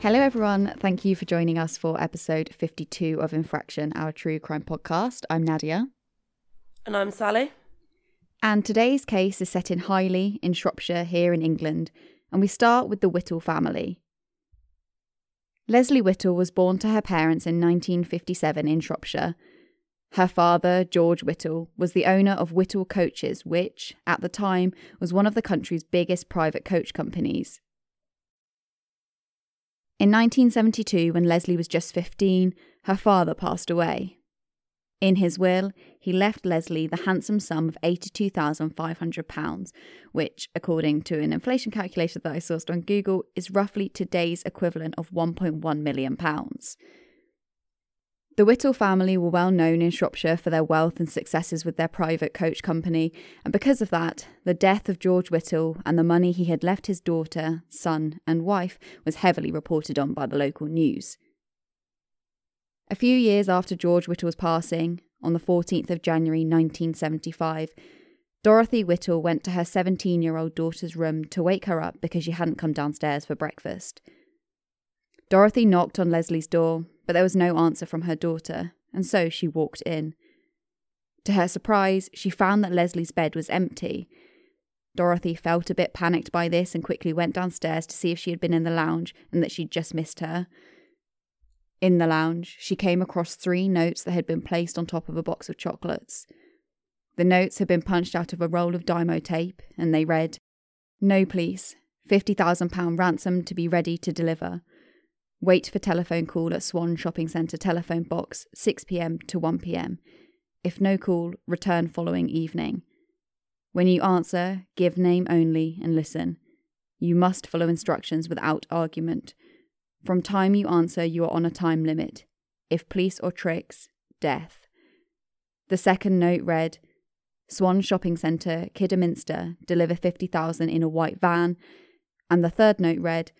Hello, everyone. Thank you for joining us for episode 52 of Infraction, our true crime podcast. I'm Nadia. And I'm Sally. And today's case is set in Highley, in Shropshire, here in England. And we start with the Whittle family. Leslie Whittle was born to her parents in 1957 in Shropshire. Her father, George Whittle, was the owner of Whittle Coaches, which, at the time, was one of the country's biggest private coach companies. In 1972, when Leslie was just 15, her father passed away. In his will, he left Leslie the handsome sum of £82,500, which, according to an inflation calculator that I sourced on Google, is roughly today's equivalent of £1.1 million. The Whittle family were well known in Shropshire for their wealth and successes with their private coach company, and because of that, the death of George Whittle and the money he had left his daughter, son, and wife was heavily reported on by the local news. A few years after George Whittle's passing, on the 14th of January 1975, Dorothy Whittle went to her 17 year old daughter's room to wake her up because she hadn't come downstairs for breakfast. Dorothy knocked on Leslie's door, but there was no answer from her daughter, and so she walked in. To her surprise, she found that Leslie's bed was empty. Dorothy felt a bit panicked by this and quickly went downstairs to see if she had been in the lounge and that she'd just missed her. In the lounge, she came across three notes that had been placed on top of a box of chocolates. The notes had been punched out of a roll of Dymo tape, and they read No, please. £50,000 ransom to be ready to deliver. Wait for telephone call at Swan Shopping Centre telephone box 6pm to 1pm. If no call, return following evening. When you answer, give name only and listen. You must follow instructions without argument. From time you answer, you are on a time limit. If police or tricks, death. The second note read Swan Shopping Centre, Kidderminster, deliver 50,000 in a white van. And the third note read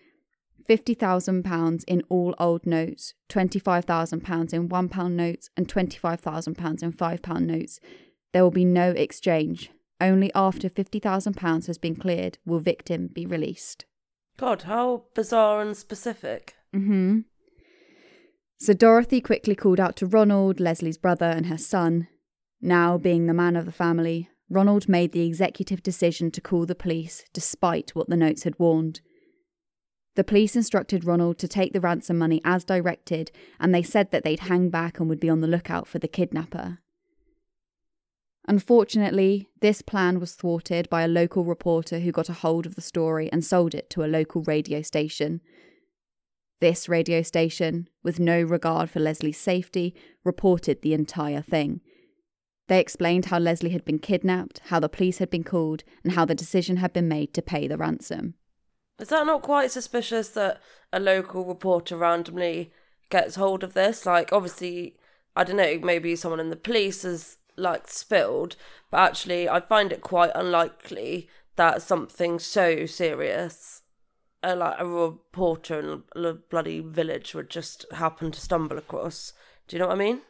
£50,000 in all old notes, £25,000 in £1 notes, and £25,000 in £5 notes. There will be no exchange. Only after £50,000 has been cleared will victim be released. God, how bizarre and specific. hmm So Dorothy quickly called out to Ronald, Leslie's brother, and her son. Now, being the man of the family, Ronald made the executive decision to call the police despite what the notes had warned. The police instructed Ronald to take the ransom money as directed, and they said that they'd hang back and would be on the lookout for the kidnapper. Unfortunately, this plan was thwarted by a local reporter who got a hold of the story and sold it to a local radio station. This radio station, with no regard for Leslie's safety, reported the entire thing. They explained how Leslie had been kidnapped, how the police had been called, and how the decision had been made to pay the ransom. Is that not quite suspicious that a local reporter randomly gets hold of this? Like, obviously, I don't know, maybe someone in the police has like spilled, but actually, I find it quite unlikely that something so serious, uh, like a reporter in a bloody village, would just happen to stumble across. Do you know what I mean?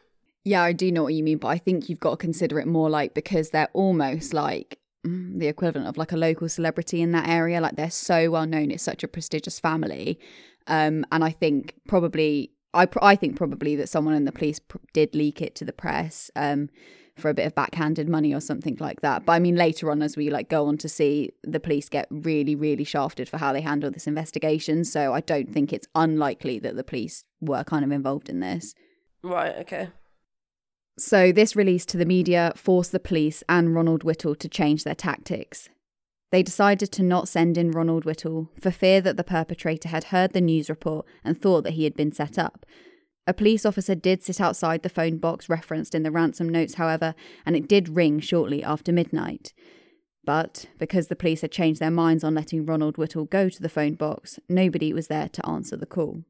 Yeah, I do know what you mean, but I think you've got to consider it more like because they're almost like the equivalent of like a local celebrity in that area. Like they're so well known, it's such a prestigious family. Um, and I think probably, I I think probably that someone in the police pr- did leak it to the press. Um, for a bit of backhanded money or something like that. But I mean, later on, as we like go on to see, the police get really, really shafted for how they handle this investigation. So I don't think it's unlikely that the police were kind of involved in this. Right. Okay. So this release to the media forced the police and Ronald Whittle to change their tactics. They decided to not send in Ronald Whittle for fear that the perpetrator had heard the news report and thought that he had been set up. A police officer did sit outside the phone box referenced in the ransom notes, however, and it did ring shortly after midnight. But because the police had changed their minds on letting Ronald Whittle go to the phone box, nobody was there to answer the call.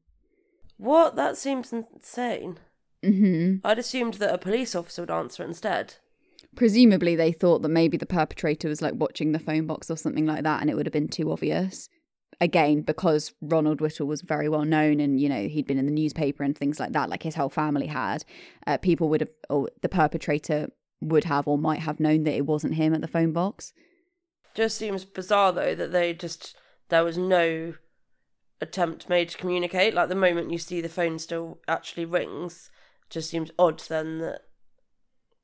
What? That seems insane. Hmm I'd assumed that a police officer would answer instead. Presumably, they thought that maybe the perpetrator was like watching the phone box or something like that, and it would have been too obvious. Again, because Ronald Whittle was very well known and, you know, he'd been in the newspaper and things like that, like his whole family had, uh, people would have, or the perpetrator would have or might have known that it wasn't him at the phone box. Just seems bizarre though that they just there was no attempt made to communicate. Like the moment you see the phone still actually rings, just seems odd. Then that,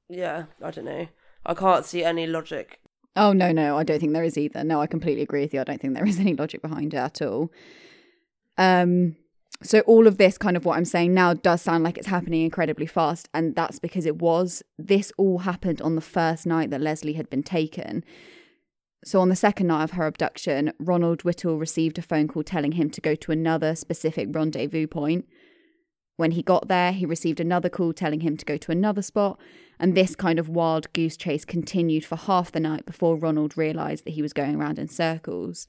yeah, I don't know. I can't see any logic. Oh no, no, I don't think there is either. No, I completely agree with you. I don't think there is any logic behind it at all. Um, so all of this kind of what I'm saying now does sound like it's happening incredibly fast, and that's because it was. This all happened on the first night that Leslie had been taken. So, on the second night of her abduction, Ronald Whittle received a phone call telling him to go to another specific rendezvous point. When he got there, he received another call telling him to go to another spot, and this kind of wild goose chase continued for half the night before Ronald realised that he was going around in circles.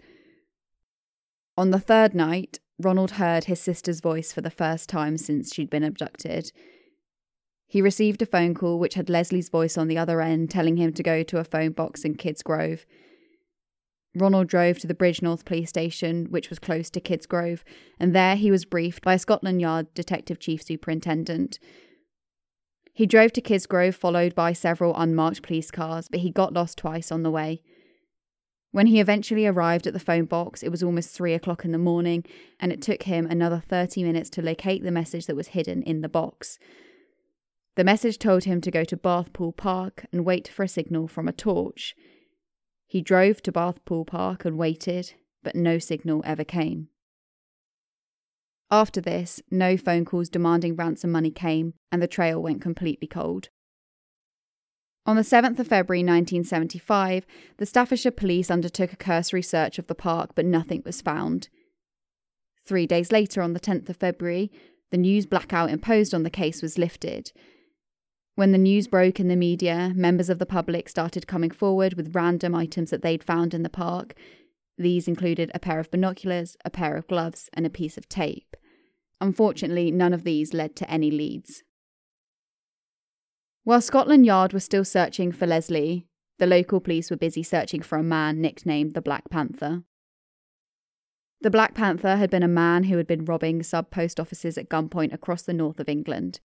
On the third night, Ronald heard his sister's voice for the first time since she'd been abducted. He received a phone call which had Leslie's voice on the other end telling him to go to a phone box in Kidsgrove. Ronald drove to the Bridgnorth police station, which was close to Kidsgrove, and there he was briefed by a Scotland Yard detective chief superintendent. He drove to Kidsgrove, followed by several unmarked police cars, but he got lost twice on the way. When he eventually arrived at the phone box, it was almost three o'clock in the morning, and it took him another 30 minutes to locate the message that was hidden in the box. The message told him to go to Bathpool Park and wait for a signal from a torch. He drove to Bathpool Park and waited, but no signal ever came. After this, no phone calls demanding ransom money came, and the trail went completely cold. On the 7th of February 1975, the Staffordshire police undertook a cursory search of the park, but nothing was found. Three days later, on the 10th of February, the news blackout imposed on the case was lifted, when the news broke in the media, members of the public started coming forward with random items that they'd found in the park. These included a pair of binoculars, a pair of gloves, and a piece of tape. Unfortunately, none of these led to any leads. While Scotland Yard was still searching for Leslie, the local police were busy searching for a man nicknamed the Black Panther. The Black Panther had been a man who had been robbing sub post offices at gunpoint across the north of England.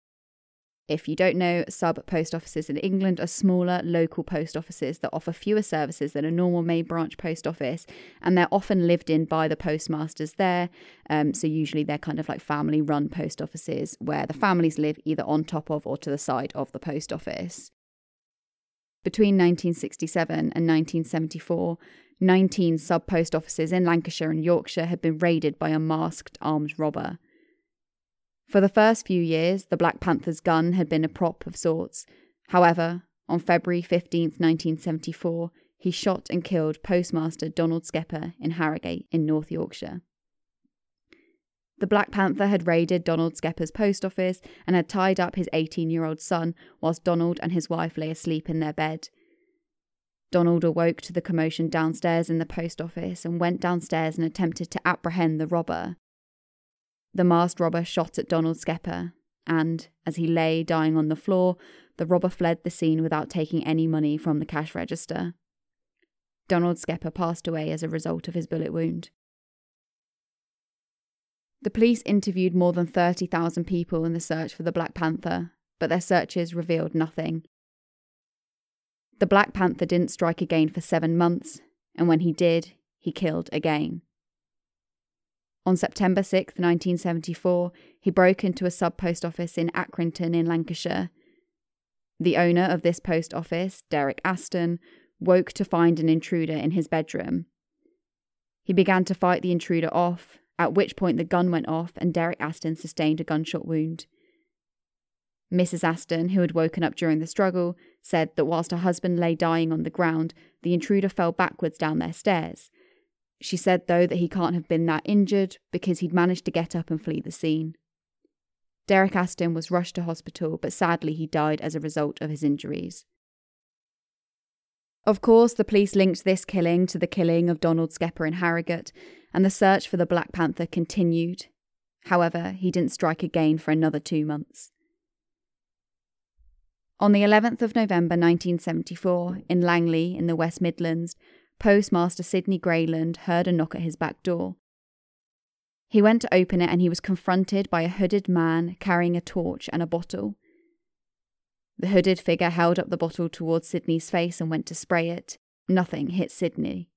If you don't know, sub post offices in England are smaller local post offices that offer fewer services than a normal main branch post office, and they're often lived in by the postmasters there. Um, so, usually, they're kind of like family run post offices where the families live either on top of or to the side of the post office. Between 1967 and 1974, 19 sub post offices in Lancashire and Yorkshire had been raided by a masked armed robber. For the first few years, the Black Panther's gun had been a prop of sorts. However, on February 15, 1974, he shot and killed postmaster Donald Skepper in Harrogate in North Yorkshire. The Black Panther had raided Donald Skepper's post office and had tied up his 18 year old son whilst Donald and his wife lay asleep in their bed. Donald awoke to the commotion downstairs in the post office and went downstairs and attempted to apprehend the robber. The masked robber shot at Donald Skepper, and as he lay dying on the floor, the robber fled the scene without taking any money from the cash register. Donald Skepper passed away as a result of his bullet wound. The police interviewed more than 30,000 people in the search for the Black Panther, but their searches revealed nothing. The Black Panther didn't strike again for seven months, and when he did, he killed again. On September 6, 1974, he broke into a sub post office in Accrington in Lancashire. The owner of this post office, Derek Astin, woke to find an intruder in his bedroom. He began to fight the intruder off, at which point the gun went off and Derek Astin sustained a gunshot wound. Mrs. Astin, who had woken up during the struggle, said that whilst her husband lay dying on the ground, the intruder fell backwards down their stairs she said, though, that he can't have been that injured because he'd managed to get up and flee the scene. Derek Astin was rushed to hospital, but sadly he died as a result of his injuries. Of course, the police linked this killing to the killing of Donald Skepper in Harrogate, and the search for the Black Panther continued. However, he didn't strike again for another two months. On the 11th of November 1974, in Langley, in the West Midlands, Postmaster Sidney Grayland heard a knock at his back door. He went to open it and he was confronted by a hooded man carrying a torch and a bottle. The hooded figure held up the bottle towards Sidney's face and went to spray it. Nothing hit Sidney.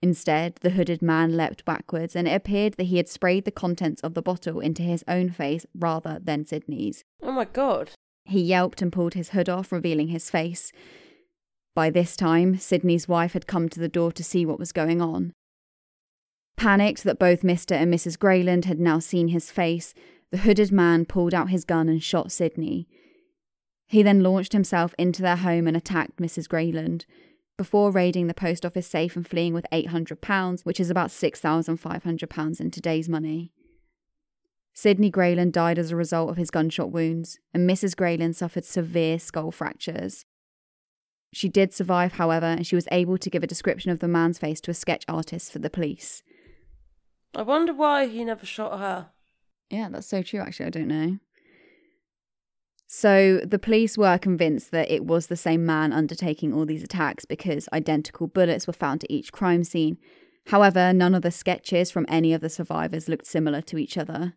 Instead, the hooded man leapt backwards, and it appeared that he had sprayed the contents of the bottle into his own face rather than Sidney's. Oh my god. He yelped and pulled his hood off, revealing his face. By this time, Sidney's wife had come to the door to see what was going on. Panicked that both Mr. and Mrs. Grayland had now seen his face, the hooded man pulled out his gun and shot Sidney. He then launched himself into their home and attacked Mrs. Grayland before raiding the post office safe and fleeing with £800, which is about £6,500 in today's money. Sidney Grayland died as a result of his gunshot wounds, and Mrs. Grayland suffered severe skull fractures. She did survive, however, and she was able to give a description of the man's face to a sketch artist for the police. I wonder why he never shot her. Yeah, that's so true, actually. I don't know. So the police were convinced that it was the same man undertaking all these attacks because identical bullets were found at each crime scene. However, none of the sketches from any of the survivors looked similar to each other.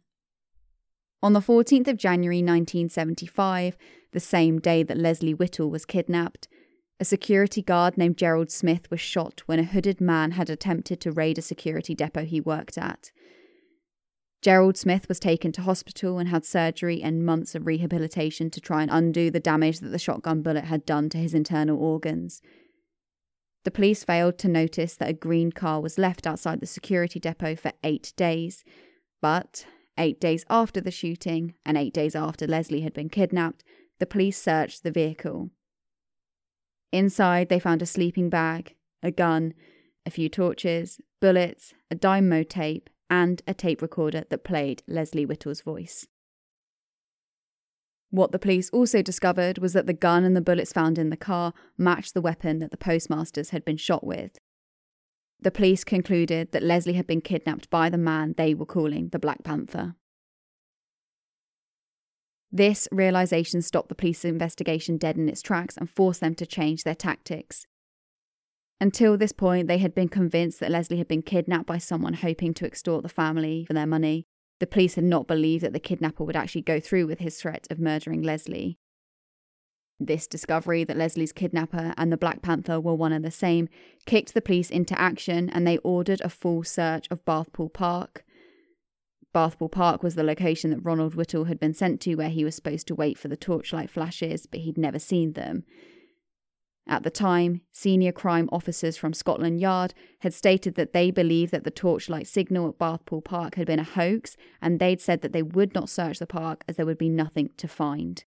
On the 14th of January 1975, the same day that Leslie Whittle was kidnapped, a security guard named Gerald Smith was shot when a hooded man had attempted to raid a security depot he worked at. Gerald Smith was taken to hospital and had surgery and months of rehabilitation to try and undo the damage that the shotgun bullet had done to his internal organs. The police failed to notice that a green car was left outside the security depot for eight days, but eight days after the shooting and eight days after Leslie had been kidnapped, the police searched the vehicle. Inside, they found a sleeping bag, a gun, a few torches, bullets, a Dymo tape, and a tape recorder that played Leslie Whittle's voice. What the police also discovered was that the gun and the bullets found in the car matched the weapon that the postmasters had been shot with. The police concluded that Leslie had been kidnapped by the man they were calling the Black Panther. This realization stopped the police investigation dead in its tracks and forced them to change their tactics. Until this point, they had been convinced that Leslie had been kidnapped by someone hoping to extort the family for their money. The police had not believed that the kidnapper would actually go through with his threat of murdering Leslie. This discovery that Leslie's kidnapper and the Black Panther were one and the same kicked the police into action and they ordered a full search of Bathpool Park. Bathpool Park was the location that Ronald Whittle had been sent to where he was supposed to wait for the torchlight flashes, but he'd never seen them. At the time, senior crime officers from Scotland Yard had stated that they believed that the torchlight signal at Bathpool Park had been a hoax, and they'd said that they would not search the park as there would be nothing to find.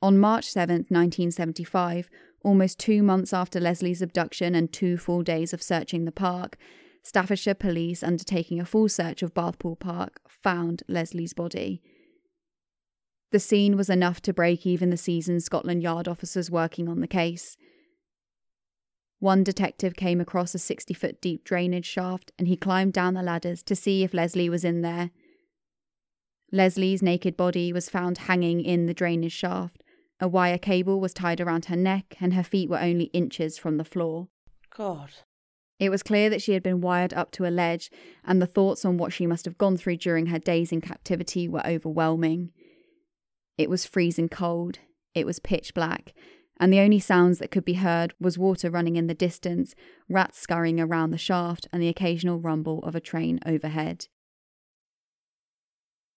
On March 7, 1975, almost two months after Leslie's abduction and two full days of searching the park, Staffordshire police, undertaking a full search of Bathpool Park, found Leslie's body. The scene was enough to break even the seasoned Scotland Yard officers working on the case. One detective came across a 60 foot deep drainage shaft and he climbed down the ladders to see if Leslie was in there. Leslie's naked body was found hanging in the drainage shaft. A wire cable was tied around her neck and her feet were only inches from the floor. God. It was clear that she had been wired up to a ledge, and the thoughts on what she must have gone through during her days in captivity were overwhelming. It was freezing cold, it was pitch black, and the only sounds that could be heard was water running in the distance, rats scurrying around the shaft, and the occasional rumble of a train overhead.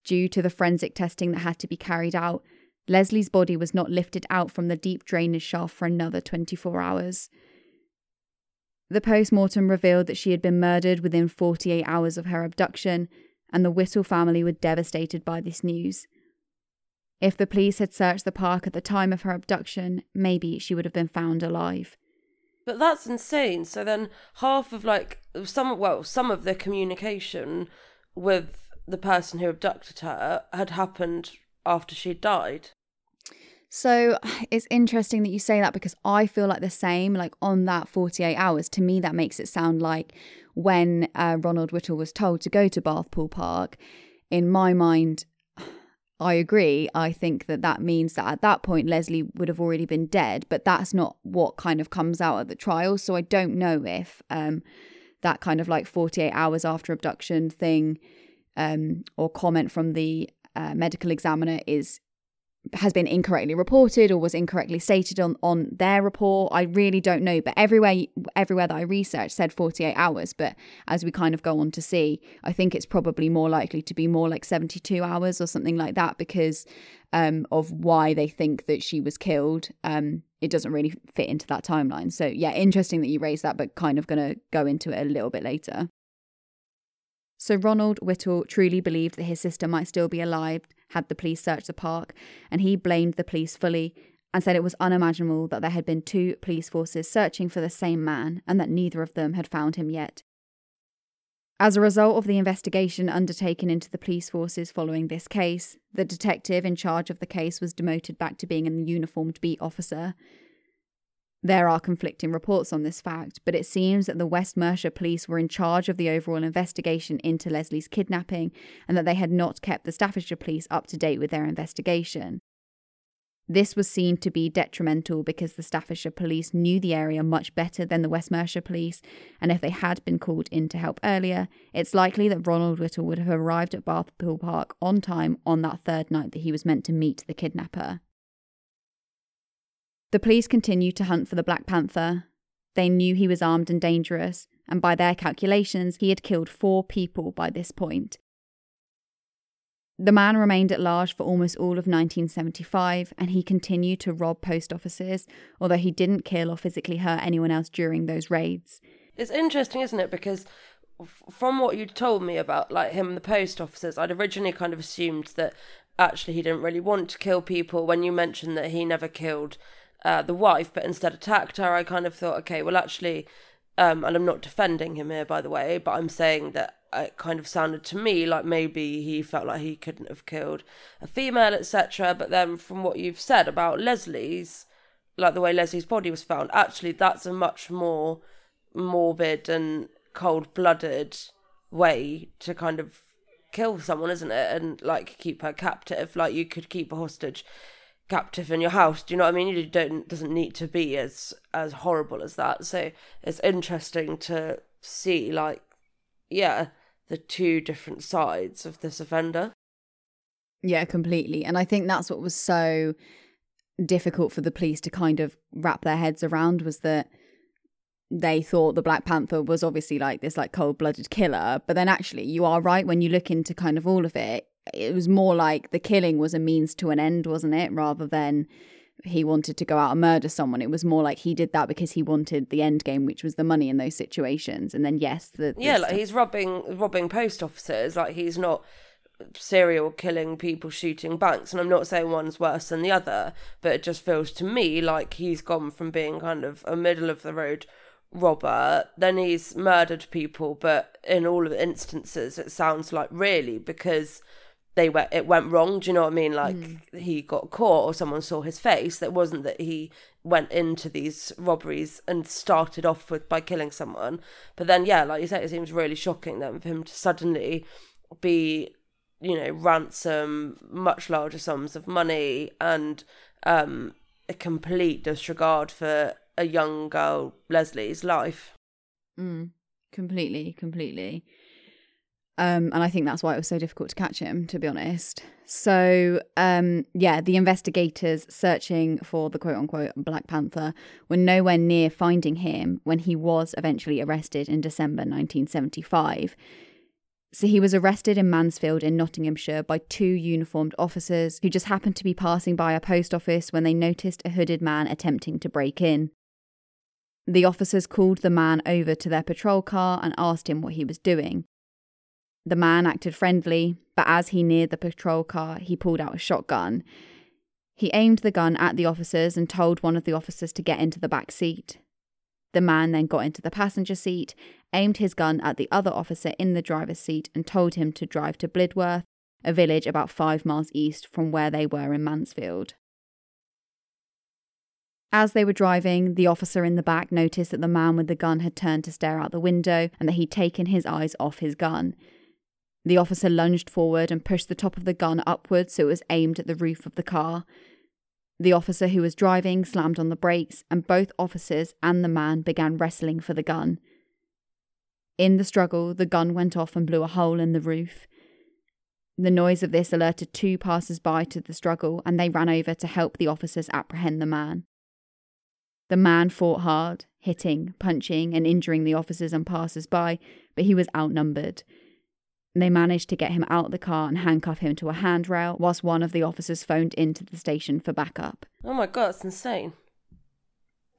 Due to the forensic testing that had to be carried out, Leslie's body was not lifted out from the deep drainage shaft for another 24 hours. The post mortem revealed that she had been murdered within 48 hours of her abduction, and the Whittle family were devastated by this news. If the police had searched the park at the time of her abduction, maybe she would have been found alive. But that's insane. So then half of like some well, some of the communication with the person who abducted her had happened after she died. So it's interesting that you say that because I feel like the same, like on that 48 hours, to me, that makes it sound like when uh, Ronald Whittle was told to go to Bathpool Park, in my mind, I agree. I think that that means that at that point, Leslie would have already been dead, but that's not what kind of comes out at the trial. So I don't know if um, that kind of like 48 hours after abduction thing um, or comment from the uh, medical examiner is has been incorrectly reported or was incorrectly stated on, on their report. I really don't know, but everywhere everywhere that I researched said 48 hours. But as we kind of go on to see, I think it's probably more likely to be more like 72 hours or something like that because um, of why they think that she was killed. Um, it doesn't really fit into that timeline. So yeah, interesting that you raised that, but kind of going to go into it a little bit later. So Ronald Whittle truly believed that his sister might still be alive had the police searched the park, and he blamed the police fully and said it was unimaginable that there had been two police forces searching for the same man and that neither of them had found him yet. As a result of the investigation undertaken into the police forces following this case, the detective in charge of the case was demoted back to being a uniformed beat officer, there are conflicting reports on this fact, but it seems that the West Mercia police were in charge of the overall investigation into Leslie's kidnapping and that they had not kept the Staffordshire police up to date with their investigation. This was seen to be detrimental because the Staffordshire police knew the area much better than the West Mercia police, and if they had been called in to help earlier, it's likely that Ronald Whittle would have arrived at Bathpool Park on time on that third night that he was meant to meet the kidnapper. The police continued to hunt for the Black Panther. They knew he was armed and dangerous, and by their calculations, he had killed four people by this point. The man remained at large for almost all of 1975, and he continued to rob post offices, although he didn't kill or physically hurt anyone else during those raids. It's interesting, isn't it? Because from what you told me about like him and the post offices, I'd originally kind of assumed that actually he didn't really want to kill people. When you mentioned that he never killed uh, the wife, but instead attacked her. I kind of thought, okay, well, actually, um, and I'm not defending him here, by the way, but I'm saying that it kind of sounded to me like maybe he felt like he couldn't have killed a female, etc. But then, from what you've said about Leslie's, like the way Leslie's body was found, actually, that's a much more morbid and cold blooded way to kind of kill someone, isn't it? And like keep her captive. Like you could keep a hostage captive in your house. Do you know what I mean? You don't doesn't need to be as as horrible as that. So it's interesting to see like yeah, the two different sides of this offender. Yeah, completely. And I think that's what was so difficult for the police to kind of wrap their heads around was that they thought the Black Panther was obviously like this like cold-blooded killer, but then actually you are right when you look into kind of all of it it was more like the killing was a means to an end, wasn't it? Rather than he wanted to go out and murder someone. It was more like he did that because he wanted the end game, which was the money in those situations. And then yes, the, the yeah, like he's robbing robbing post officers. Like he's not serial killing people, shooting banks. And I'm not saying one's worse than the other, but it just feels to me like he's gone from being kind of a middle of the road robber, then he's murdered people. But in all of the instances, it sounds like really because they went it went wrong do you know what i mean? Like mm. he got caught or someone saw his face. That wasn't that he went into these robberies and started off with by killing someone. But then yeah like you said it seems really shocking then for him to suddenly be you know ransom much larger sums of money and um a complete disregard for a young girl leslie's life. Mm. completely completely um, and I think that's why it was so difficult to catch him, to be honest. So, um, yeah, the investigators searching for the quote unquote Black Panther were nowhere near finding him when he was eventually arrested in December 1975. So, he was arrested in Mansfield in Nottinghamshire by two uniformed officers who just happened to be passing by a post office when they noticed a hooded man attempting to break in. The officers called the man over to their patrol car and asked him what he was doing. The man acted friendly, but as he neared the patrol car, he pulled out a shotgun. He aimed the gun at the officers and told one of the officers to get into the back seat. The man then got into the passenger seat, aimed his gun at the other officer in the driver's seat, and told him to drive to Blidworth, a village about five miles east from where they were in Mansfield. As they were driving, the officer in the back noticed that the man with the gun had turned to stare out the window and that he'd taken his eyes off his gun. The officer lunged forward and pushed the top of the gun upwards so it was aimed at the roof of the car. The officer who was driving slammed on the brakes, and both officers and the man began wrestling for the gun. In the struggle, the gun went off and blew a hole in the roof. The noise of this alerted two passers by to the struggle, and they ran over to help the officers apprehend the man. The man fought hard, hitting, punching, and injuring the officers and passers by, but he was outnumbered. They managed to get him out of the car and handcuff him to a handrail, whilst one of the officers phoned into the station for backup. Oh my god, that's insane.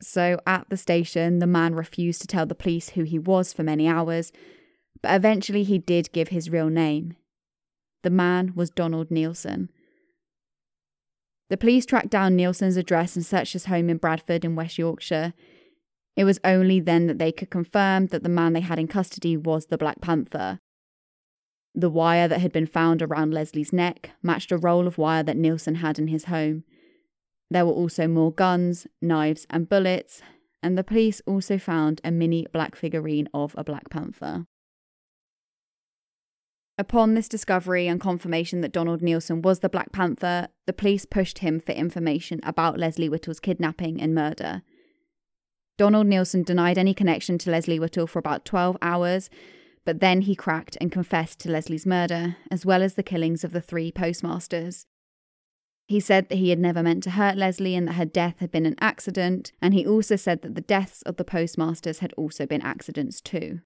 So, at the station, the man refused to tell the police who he was for many hours, but eventually he did give his real name. The man was Donald Neilson. The police tracked down Neilson's address and searched his home in Bradford in West Yorkshire. It was only then that they could confirm that the man they had in custody was the Black Panther. The wire that had been found around Leslie's neck matched a roll of wire that Neilson had in his home. There were also more guns, knives, and bullets, and the police also found a mini black figurine of a Black Panther. Upon this discovery and confirmation that Donald Neilson was the Black Panther, the police pushed him for information about Leslie Whittle's kidnapping and murder. Donald Neilson denied any connection to Leslie Whittle for about 12 hours, but then he cracked and confessed to Leslie's murder, as well as the killings of the three postmasters. He said that he had never meant to hurt Leslie and that her death had been an accident, and he also said that the deaths of the postmasters had also been accidents too.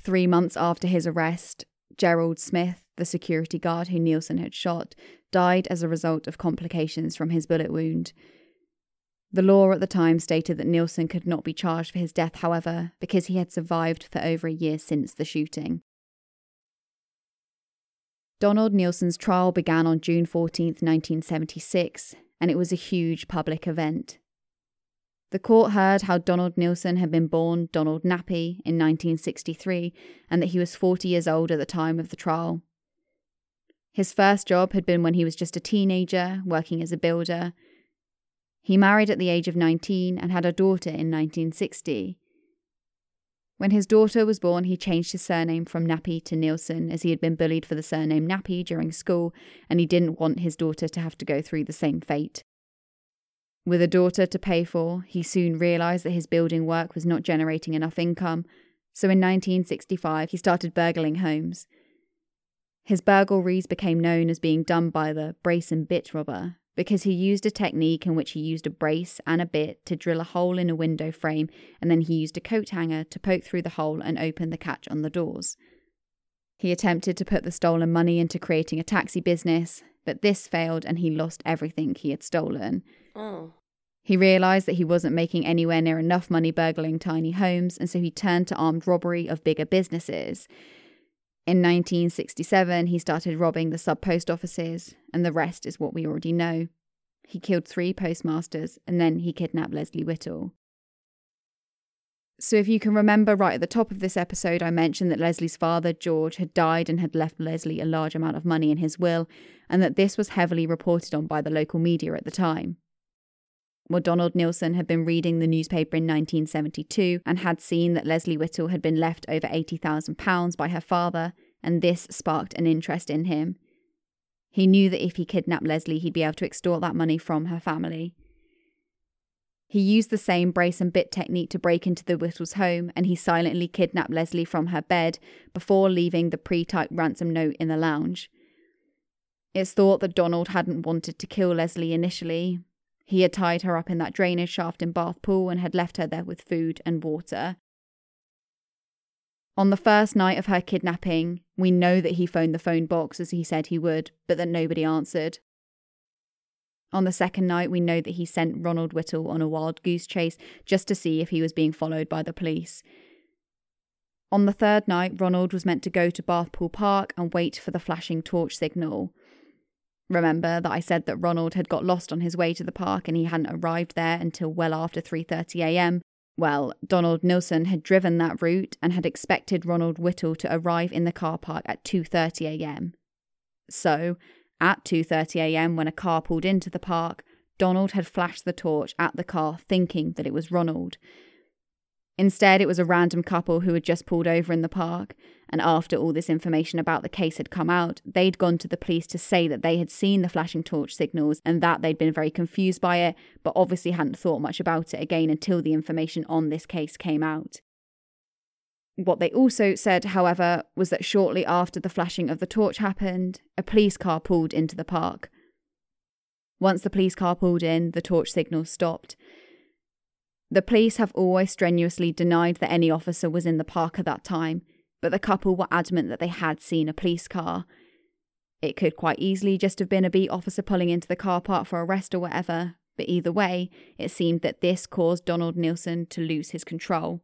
Three months after his arrest, Gerald Smith, the security guard who Neilson had shot, died as a result of complications from his bullet wound. The law at the time stated that Neilson could not be charged for his death, however, because he had survived for over a year since the shooting. Donald Neilson's trial began on June 14, 1976, and it was a huge public event. The court heard how Donald Neilson had been born Donald Nappey in 1963 and that he was 40 years old at the time of the trial. His first job had been when he was just a teenager, working as a builder, he married at the age of 19 and had a daughter in 1960. When his daughter was born, he changed his surname from Nappey to Neilson as he had been bullied for the surname Nappey during school and he didn't want his daughter to have to go through the same fate. With a daughter to pay for, he soon realised that his building work was not generating enough income, so in 1965 he started burgling homes. His burglaries became known as being done by the brace and bit robber, because he used a technique in which he used a brace and a bit to drill a hole in a window frame, and then he used a coat hanger to poke through the hole and open the catch on the doors. He attempted to put the stolen money into creating a taxi business, but this failed and he lost everything he had stolen. Oh. He realised that he wasn't making anywhere near enough money burgling tiny homes, and so he turned to armed robbery of bigger businesses. In 1967, he started robbing the sub post offices, and the rest is what we already know. He killed three postmasters, and then he kidnapped Leslie Whittle. So, if you can remember right at the top of this episode, I mentioned that Leslie's father, George, had died and had left Leslie a large amount of money in his will, and that this was heavily reported on by the local media at the time. Well, Donald Neilson had been reading the newspaper in 1972 and had seen that Leslie Whittle had been left over £80,000 by her father, and this sparked an interest in him. He knew that if he kidnapped Leslie, he'd be able to extort that money from her family. He used the same brace and bit technique to break into the Whittles' home, and he silently kidnapped Leslie from her bed before leaving the pre typed ransom note in the lounge. It's thought that Donald hadn't wanted to kill Leslie initially, he had tied her up in that drainage shaft in Bath Pool and had left her there with food and water. On the first night of her kidnapping, we know that he phoned the phone box as he said he would, but that nobody answered. On the second night, we know that he sent Ronald Whittle on a wild goose chase just to see if he was being followed by the police. On the third night, Ronald was meant to go to Bathpool Park and wait for the flashing torch signal. Remember that I said that Ronald had got lost on his way to the park and he hadn't arrived there until well after 3:30 a.m. Well, Donald Neilson had driven that route and had expected Ronald Whittle to arrive in the car park at 2:30 a.m. So, at 2:30 a.m. when a car pulled into the park, Donald had flashed the torch at the car thinking that it was Ronald. Instead, it was a random couple who had just pulled over in the park, and after all this information about the case had come out, they'd gone to the police to say that they had seen the flashing torch signals and that they'd been very confused by it, but obviously hadn't thought much about it again until the information on this case came out. What they also said, however, was that shortly after the flashing of the torch happened, a police car pulled into the park. Once the police car pulled in, the torch signal stopped. The police have always strenuously denied that any officer was in the park at that time, but the couple were adamant that they had seen a police car. It could quite easily just have been a beat officer pulling into the car park for a rest or whatever, but either way, it seemed that this caused Donald Neilson to lose his control.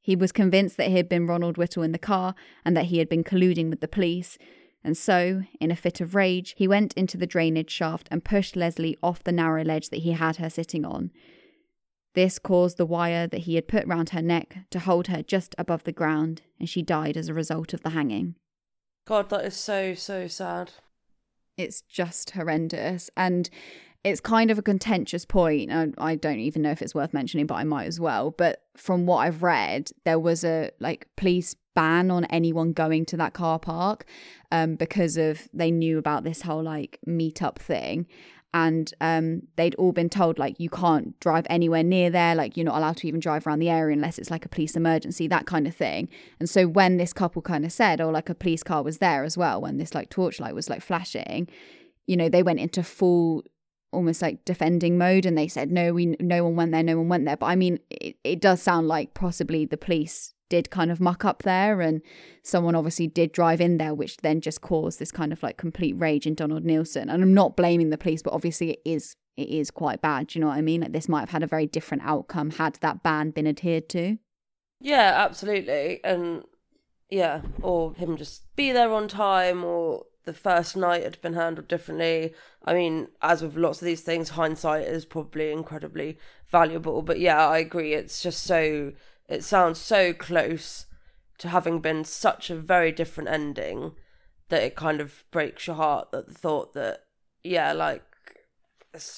He was convinced that he had been Ronald Whittle in the car and that he had been colluding with the police, and so, in a fit of rage, he went into the drainage shaft and pushed Leslie off the narrow ledge that he had her sitting on. This caused the wire that he had put round her neck to hold her just above the ground, and she died as a result of the hanging. God, that is so, so sad. It's just horrendous. And it's kind of a contentious point. I, I don't even know if it's worth mentioning, but I might as well. But from what I've read, there was a like police ban on anyone going to that car park um, because of they knew about this whole like meetup thing and um, they'd all been told like you can't drive anywhere near there like you're not allowed to even drive around the area unless it's like a police emergency that kind of thing. And so when this couple kind of said oh like a police car was there as well when this like torchlight was like flashing you know they went into full almost like defending mode and they said no we no one went there no one went there. But i mean it, it does sound like possibly the police did kind of muck up there and someone obviously did drive in there which then just caused this kind of like complete rage in Donald Neilson and I'm not blaming the police but obviously it is it is quite bad do you know what I mean like this might have had a very different outcome had that ban been adhered to yeah absolutely and yeah or him just be there on time or the first night had been handled differently. I mean, as with lots of these things, hindsight is probably incredibly valuable. But yeah, I agree. It's just so it sounds so close to having been such a very different ending that it kind of breaks your heart that the thought that yeah like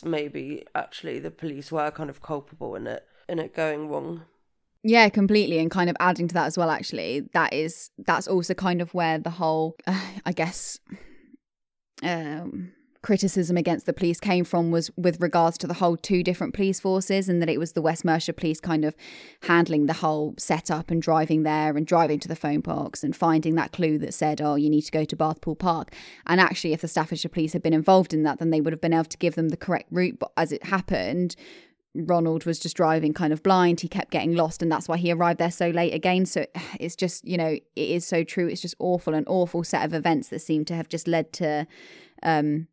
maybe actually the police were kind of culpable in it in it going wrong. Yeah completely and kind of adding to that as well actually that is that's also kind of where the whole uh, i guess um criticism against the police came from was with regards to the whole two different police forces and that it was the West Mercia police kind of handling the whole setup and driving there and driving to the phone box and finding that clue that said, oh, you need to go to Bathpool Park. And actually, if the Staffordshire police had been involved in that, then they would have been able to give them the correct route. But as it happened, Ronald was just driving kind of blind. He kept getting lost, and that's why he arrived there so late again. So it's just, you know, it is so true. It's just awful, an awful set of events that seem to have just led to um,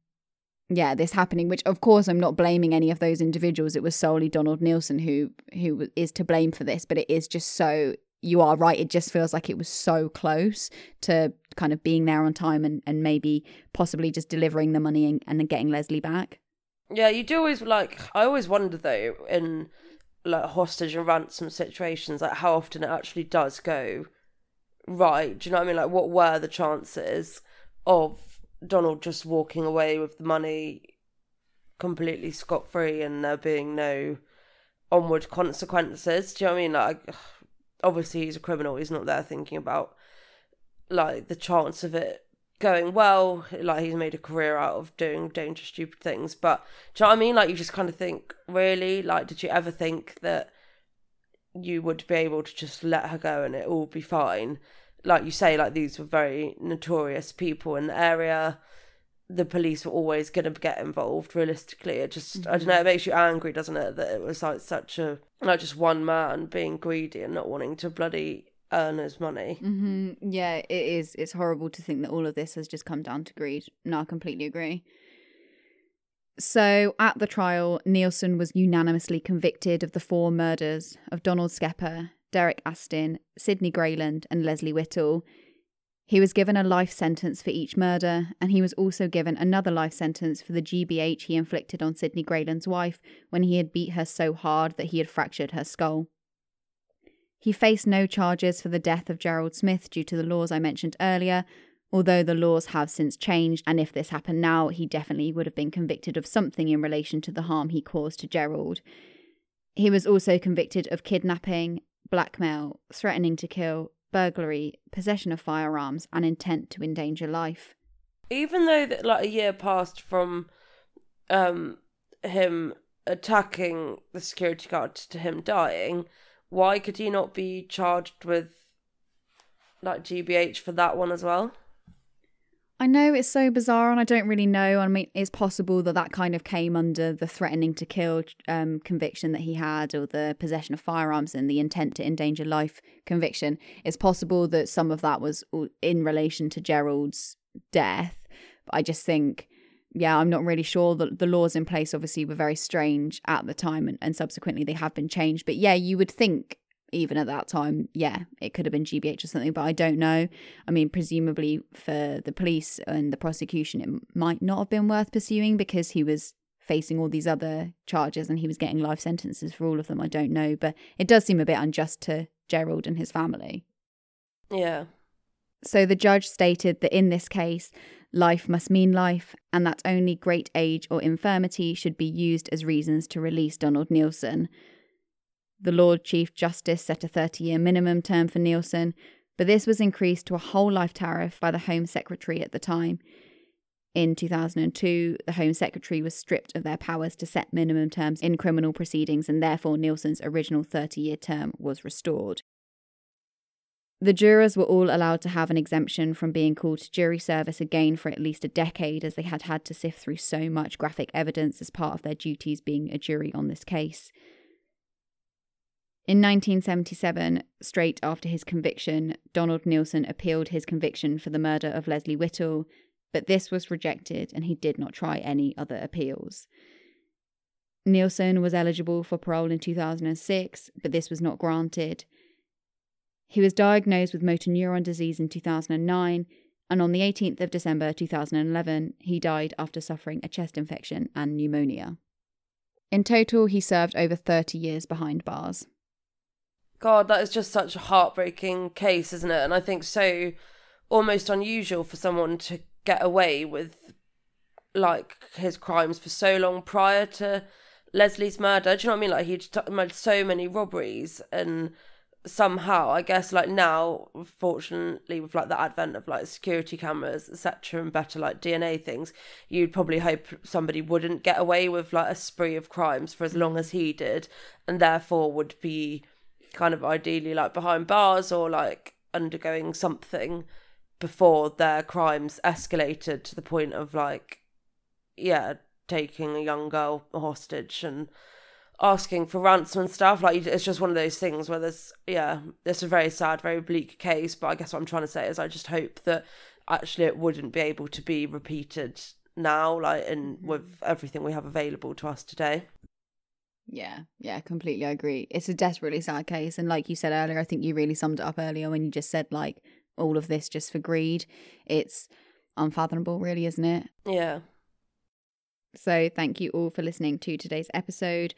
yeah, this happening, which of course I'm not blaming any of those individuals. It was solely Donald Neilson who who is to blame for this, but it is just so you are right. It just feels like it was so close to kind of being there on time and, and maybe possibly just delivering the money and, and getting Leslie back. Yeah, you do always like I always wonder though in like hostage and ransom situations, like how often it actually does go right. Do you know what I mean? Like what were the chances of Donald just walking away with the money completely scot free and there being no onward consequences. Do you know what I mean? Like, obviously, he's a criminal. He's not there thinking about like the chance of it going well. Like, he's made a career out of doing dangerous, stupid things. But do you know what I mean? Like, you just kind of think, really? Like, did you ever think that you would be able to just let her go and it all be fine? Like you say, like these were very notorious people in the area. The police were always going to get involved. Realistically, it just mm-hmm. I don't know. It makes you angry, doesn't it? That it was like such a like just one man being greedy and not wanting to bloody earn his money. Mm-hmm. Yeah, it is. It's horrible to think that all of this has just come down to greed. No, I completely agree. So, at the trial, Neilson was unanimously convicted of the four murders of Donald Skepper, Derek Astin, Sidney Grayland, and Leslie Whittle. He was given a life sentence for each murder, and he was also given another life sentence for the GBH he inflicted on Sidney Grayland's wife when he had beat her so hard that he had fractured her skull. He faced no charges for the death of Gerald Smith due to the laws I mentioned earlier, although the laws have since changed, and if this happened now, he definitely would have been convicted of something in relation to the harm he caused to Gerald. He was also convicted of kidnapping, blackmail, threatening to kill, burglary, possession of firearms, and intent to endanger life. Even though that like a year passed from um him attacking the security guard to him dying, why could he not be charged with like GBH for that one as well? I know it's so bizarre, and I don't really know. I mean, it's possible that that kind of came under the threatening to kill um, conviction that he had, or the possession of firearms and the intent to endanger life conviction. It's possible that some of that was in relation to Gerald's death. But I just think, yeah, I'm not really sure. The, the laws in place obviously were very strange at the time, and, and subsequently they have been changed. But yeah, you would think even at that time, yeah, it could have been GBH or something, but I don't know. I mean, presumably for the police and the prosecution, it might not have been worth pursuing because he was facing all these other charges and he was getting life sentences for all of them. I don't know, but it does seem a bit unjust to Gerald and his family. Yeah. So the judge stated that in this case, life must mean life, and that only great age or infirmity should be used as reasons to release Donald Neilson. The Lord Chief Justice set a 30 year minimum term for Neilson, but this was increased to a whole life tariff by the Home Secretary at the time. In 2002, the Home Secretary was stripped of their powers to set minimum terms in criminal proceedings, and therefore Neilson's original 30 year term was restored. The jurors were all allowed to have an exemption from being called to jury service again for at least a decade, as they had had to sift through so much graphic evidence as part of their duties being a jury on this case. In 1977, straight after his conviction, Donald Neilson appealed his conviction for the murder of Lesley Whittle, but this was rejected and he did not try any other appeals. Neilson was eligible for parole in 2006, but this was not granted. He was diagnosed with motor neuron disease in 2009, and on the 18th of December 2011, he died after suffering a chest infection and pneumonia. In total, he served over 30 years behind bars. God, that is just such a heartbreaking case, isn't it? And I think so almost unusual for someone to get away with like his crimes for so long prior to Lesley's murder. Do you know what I mean? Like he'd made so many robberies and somehow i guess like now fortunately with like the advent of like security cameras etc and better like dna things you'd probably hope somebody wouldn't get away with like a spree of crimes for as long as he did and therefore would be kind of ideally like behind bars or like undergoing something before their crimes escalated to the point of like yeah taking a young girl hostage and asking for ransom and stuff. Like it's just one of those things where there's yeah it's a very sad very bleak case. But i guess what i'm trying to say is i just hope that actually it wouldn't be able to be repeated now like in mm-hmm. with everything we have available to us today yeah, yeah, completely I agree. It's a desperately sad case. And like you said earlier, I think you really summed it up earlier when you just said like all of this just for greed. It's unfathomable, really, isn't it? Yeah. So thank you all for listening to today's episode.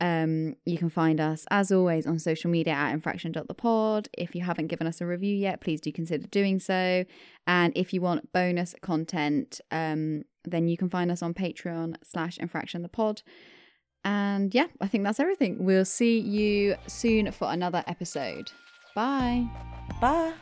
Um, you can find us as always on social media at infraction.thepod. If you haven't given us a review yet, please do consider doing so. And if you want bonus content, um, then you can find us on Patreon slash infraction the pod. And yeah, I think that's everything. We'll see you soon for another episode. Bye. Bye.